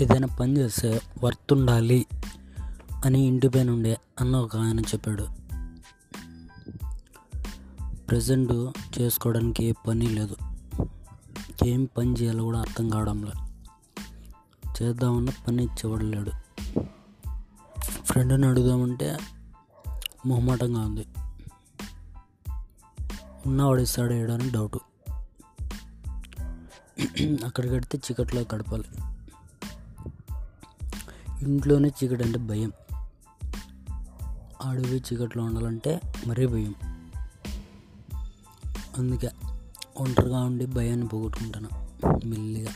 ఏదైనా పని చేస్తే వర్త్ ఉండాలి అని ఇంటి పైన ఉండే అన్న ఒక ఆయన చెప్పాడు. ప్రజెంట్ చేసుకోవడానికి ఏ పని లేదు. ఏం పని చేయాలో కూడా అర్థం కావడంలే. చేద్దామన్న పని ఇచ్చేవాడలేడు ఫ్రెండ్ని అడుగుదామంటే మొహమాటంగా ఉంది. ఉన్నవాడు ఇస్తాడు వేయడానికి డౌట్ అక్కడికి కడితే చీకట్లో గడపాలి. ఇంట్లోనే చీకటి అంటే భయం. అడవి చీకట్లో ఉండాలంటే మరీ భయం. అందుకే ఒంటరిగా ఉండి భయాన్ని పోగొట్టుకుంటాను. మెల్లిగా.